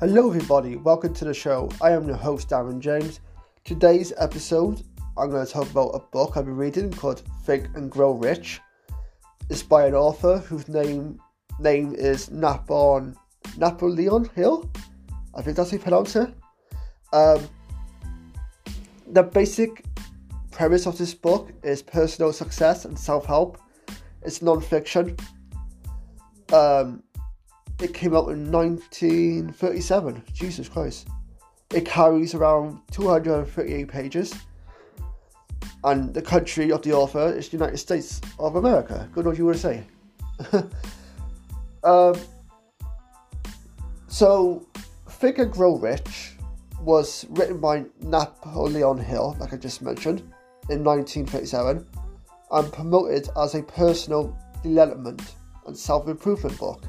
Hello, everybody. Welcome to the show. I am your host, Darren James. Today's episode, I'm going to talk about a book I've been reading called Think and Grow Rich. It's by an author whose name name is Napon Napoleon Hill. I think that's how you pronounce it. Um, the basic premise of this book is personal success and self help. It's non fiction. Um, it came out in 1937. Jesus Christ. It carries around 238 pages. And the country of the author is the United States of America. Good want to say. um, so, and Grow Rich was written by Napoleon Hill, like I just mentioned, in 1937, and promoted as a personal development and self improvement book.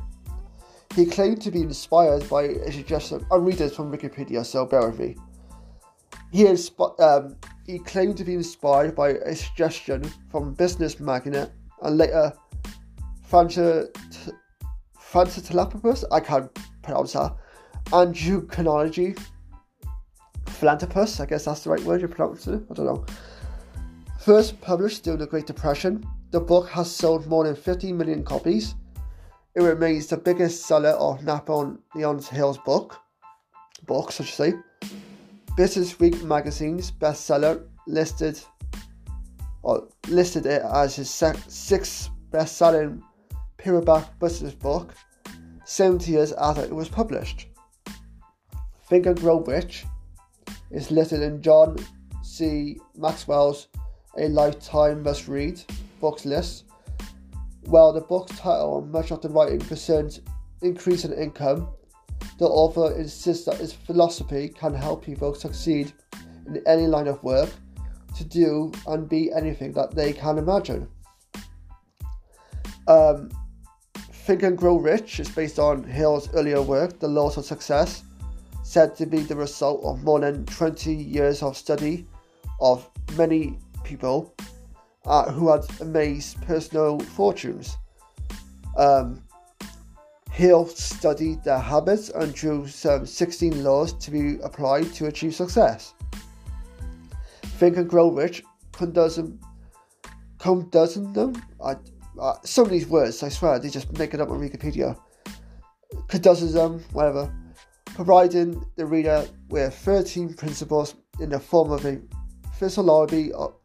He claimed to be inspired by a suggestion. I'll read this from Wikipedia, so bear with me. He, insp- um, he claimed to be inspired by a suggestion from business magnate and later Francis Telepopus, I can't pronounce that, Carnegie, Philanthropus, I guess that's the right word you pronounce it, I don't know. First published during the Great Depression, the book has sold more than 15 million copies it remains the biggest seller of Napoleon Hill's book, books, I should say. Business Week magazine's bestseller listed or listed it as his sixth best-selling paperback business book 70 years after it was published. Think and Grow Rich is listed in John C. Maxwell's A Lifetime Must Read books list while the book's title and much of the writing concerns increase in income, the author insists that his philosophy can help people succeed in any line of work, to do and be anything that they can imagine. Um, Think and Grow Rich is based on Hill's earlier work, The Laws of Success, said to be the result of more than 20 years of study of many people uh, who had amazed personal fortunes. Um, Hill studied their habits and drew some 16 laws to be applied to achieve success. Think and Grow Rich condozen, condozen them. I, some of these words, I swear, they just make it up on Wikipedia. Condozen them, whatever, providing the reader with 13 principles in the form of a physiology of,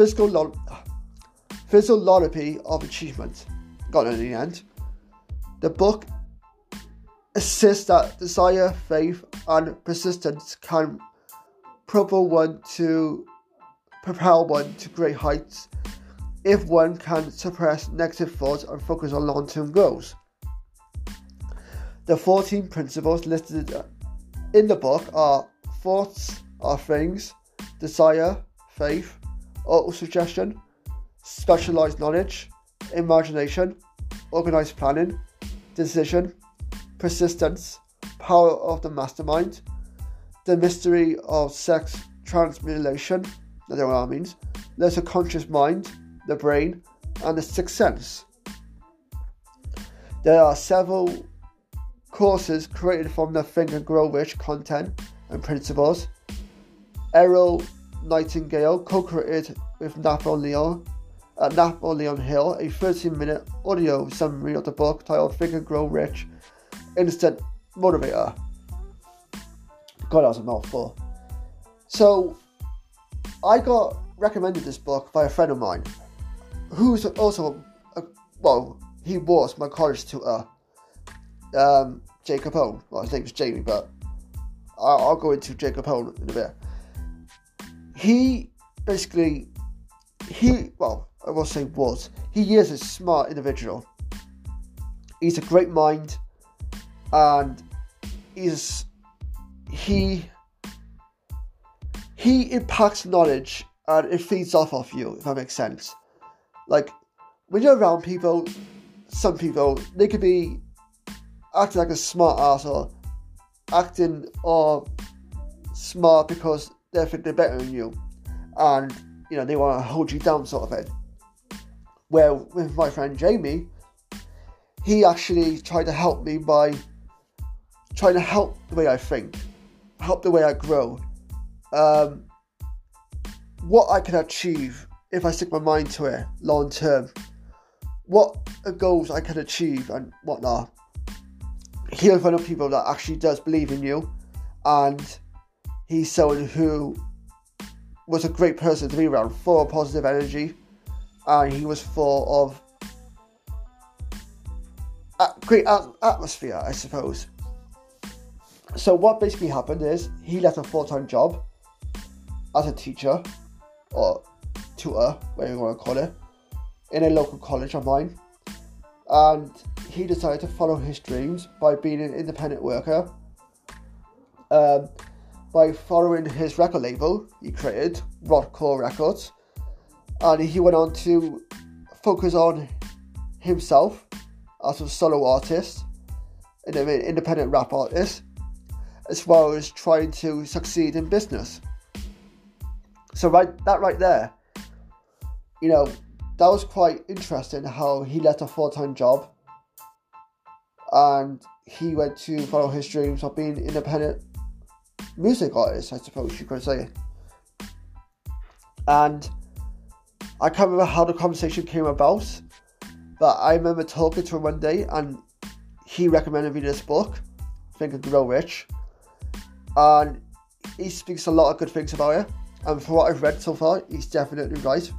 physical physiology of achievement. Got it in the end. The book assists that desire, faith, and persistence can propel one to propel one to great heights if one can suppress negative thoughts and focus on long-term goals. The 14 principles listed in the book are thoughts are things, desire, faith, auto-suggestion, specialized knowledge, imagination, organized planning, decision, persistence, power of the mastermind, the mystery of sex transmutation, I don't know what that means, there's a conscious mind, the brain, and the sixth sense. There are several courses created from the Think and Grow Rich content and principles. Earl Nightingale co-created with Napoleon, uh, Napoleon Hill a 13-minute audio summary of the book titled Think and Grow Rich, Instant Motivator. God, that was a mouthful. So, I got recommended this book by a friend of mine, who's also, a, well, he was my college tutor, um, Jacob Owen. Well, his name is Jamie, but I'll, go into Jacob Owen in a bit he basically he well I will say was he is a smart individual. He's a great mind, and he's he he impacts knowledge and it feeds off of you if that makes sense. Like when you're around people, some people they could be acting like a smart ass or acting or smart because they think they're better than you, and you know they want to hold you down, sort of thing. Where with my friend Jamie, he actually tried to help me by trying to help the way I think, help the way I grow, um, what I can achieve if I stick my mind to it long term, what goals I can achieve and whatnot. Here's one of people that actually does believe in you, and he's someone who was a great person to be around, full of positive energy, and he was full of great atmosphere, I suppose. So what basically happened is he left a full-time job as a teacher or tutor, whatever you want to call it, in a local college of mine, and he decided to follow his dreams by being an independent worker. Um, by following his record label he created, Rockcore Records, and he went on to focus on himself as a solo artist and an independent rap artist, as well as trying to succeed in business. So right that right there, you know, that was quite interesting how he left a full time job and he went to follow his dreams of being independent music artist, I suppose you could say. And I can't remember how the conversation came about, but I remember talking to him one day and he recommended me this book, Think and Grow Rich. And he speaks a lot of good things about it. And for what I've read so far, he's definitely right.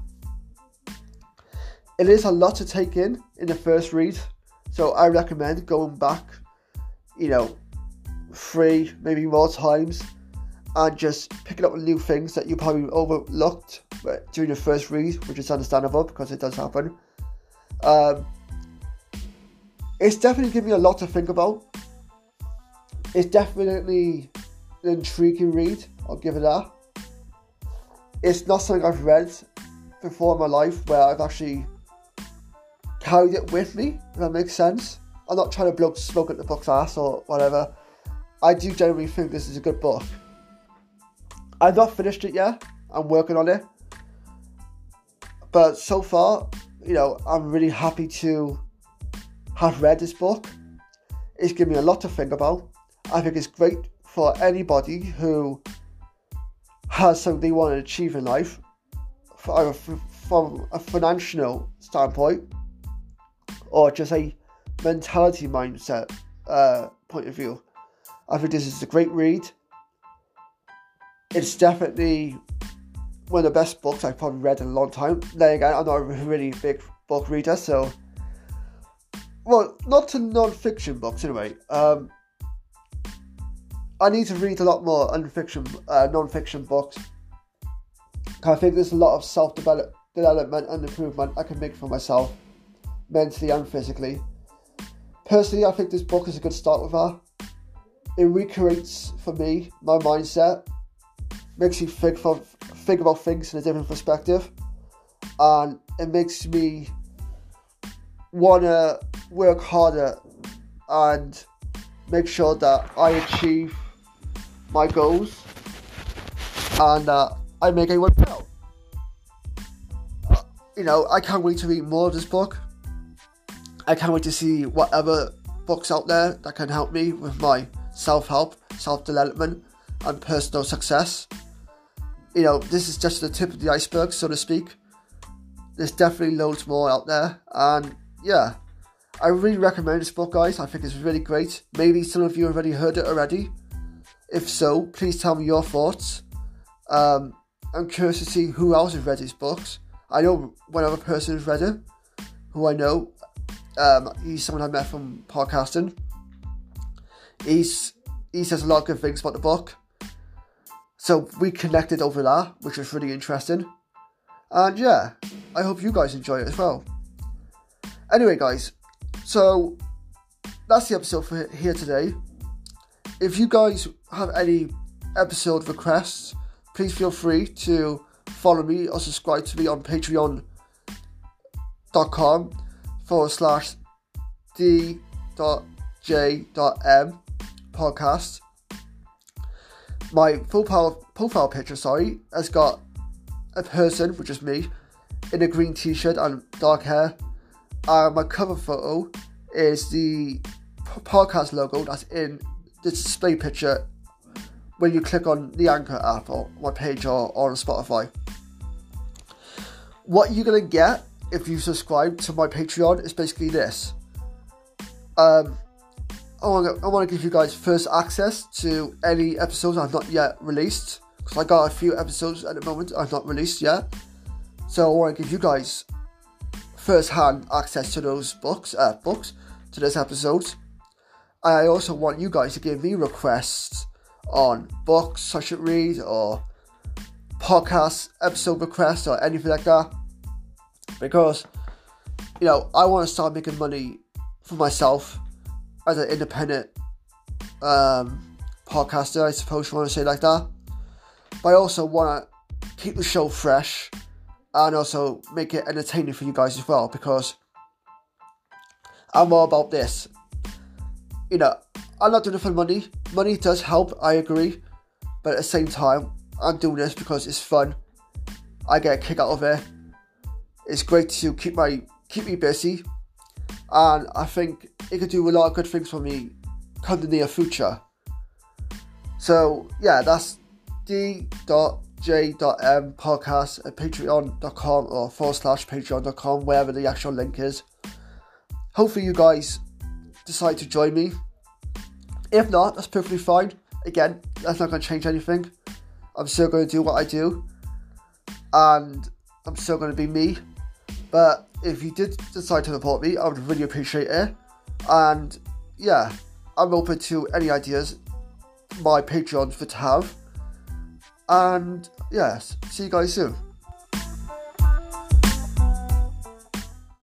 It is a lot to take in in the first read, so I recommend going back, you know, three, maybe more times, and just picking up new things that you probably overlooked during your first read, which is understandable because it does happen. Um, it's definitely given me a lot to think about. It's definitely an intriguing read, I'll give it that. It's not something I've read before in my life where I've actually carried it with me, if that makes sense. I'm not trying to blow smoke at the book's ass or whatever. I do generally think this is a good book. I've not finished it yet. I'm working on it. But so far, you know, I'm really happy to have read this book. It's given me a lot to think about. I think it's great for anybody who has something they want to achieve in life, from a financial standpoint, or just a mentality mindset uh, point of view. I think this is a great read. It's definitely one of the best books I've probably read in a long time. Then again, I'm not a really big book reader, so well, not to non-fiction books anyway. Um, I need to read a lot more non-fiction, uh, non-fiction books. I think there's a lot of self-development and improvement I can make for myself, mentally and physically. Personally, I think this book is a good start with that it recreates for me my mindset, makes me think for, think about things in a different perspective, and it makes me want to work harder and make sure that I achieve my goals and uh, I make everyone proud. You know, I can't wait to read more of this book. I can't wait to see whatever books out there that can help me with my self help, self development, and personal success. You know, this is just the tip of the iceberg, so to speak. There's definitely loads more out there, and yeah, I really recommend this book, guys. I think it's really great. Maybe some of you have already heard it already. If so, please tell me your thoughts. Um, I'm curious to see who else has read these books. I know one other person has read it, who I know. Um, he's someone I met from podcasting. He's he says a lot of good things about the book. So we connected over that, which was really interesting. And yeah, I hope you guys enjoy it as well. Anyway, guys, so that's the episode for here today. If you guys have any episode requests, please feel free to follow me or subscribe to me on patreon.com forward slash d.j.m podcast. My full profile picture, sorry, has got a person, which is me, in a green t-shirt and dark hair. And my cover photo is the podcast logo that's in the display picture when you click on the Anchor app or my page or, or on Spotify. What you're gonna get if you subscribe to my Patreon is basically this. Um, I want to give you guys first access to any episodes I've not yet released because I got a few episodes at the moment I've not released yet. So I want to give you guys first hand access to those books, uh, books to those episodes. I also want you guys to give me requests on books I should read or podcast episode requests or anything like that because you know I want to start making money for myself as an independent um, podcaster, I suppose you want to say like that. But I also want to keep the show fresh and also make it entertaining for you guys as well because I'm all about this. You know, I'm not doing it for money. Money does help, I agree. But at the same time, I'm doing this because it's fun. I get a kick out of it. It's great to keep my keep me busy. And I think it could do a lot of good things for me come the near future. So yeah, that's d.j.m podcast at patreon.com or forward slash patreon.com, wherever the actual link is. Hopefully you guys decide to join me. If not, that's perfectly fine. Again, that's not going to change anything. I'm still going to do what I do. And I'm still going to be me. But if you did decide to support me, I would really appreciate it. And yeah, I'm open to any ideas my Patreons would have. And yes, see you guys soon.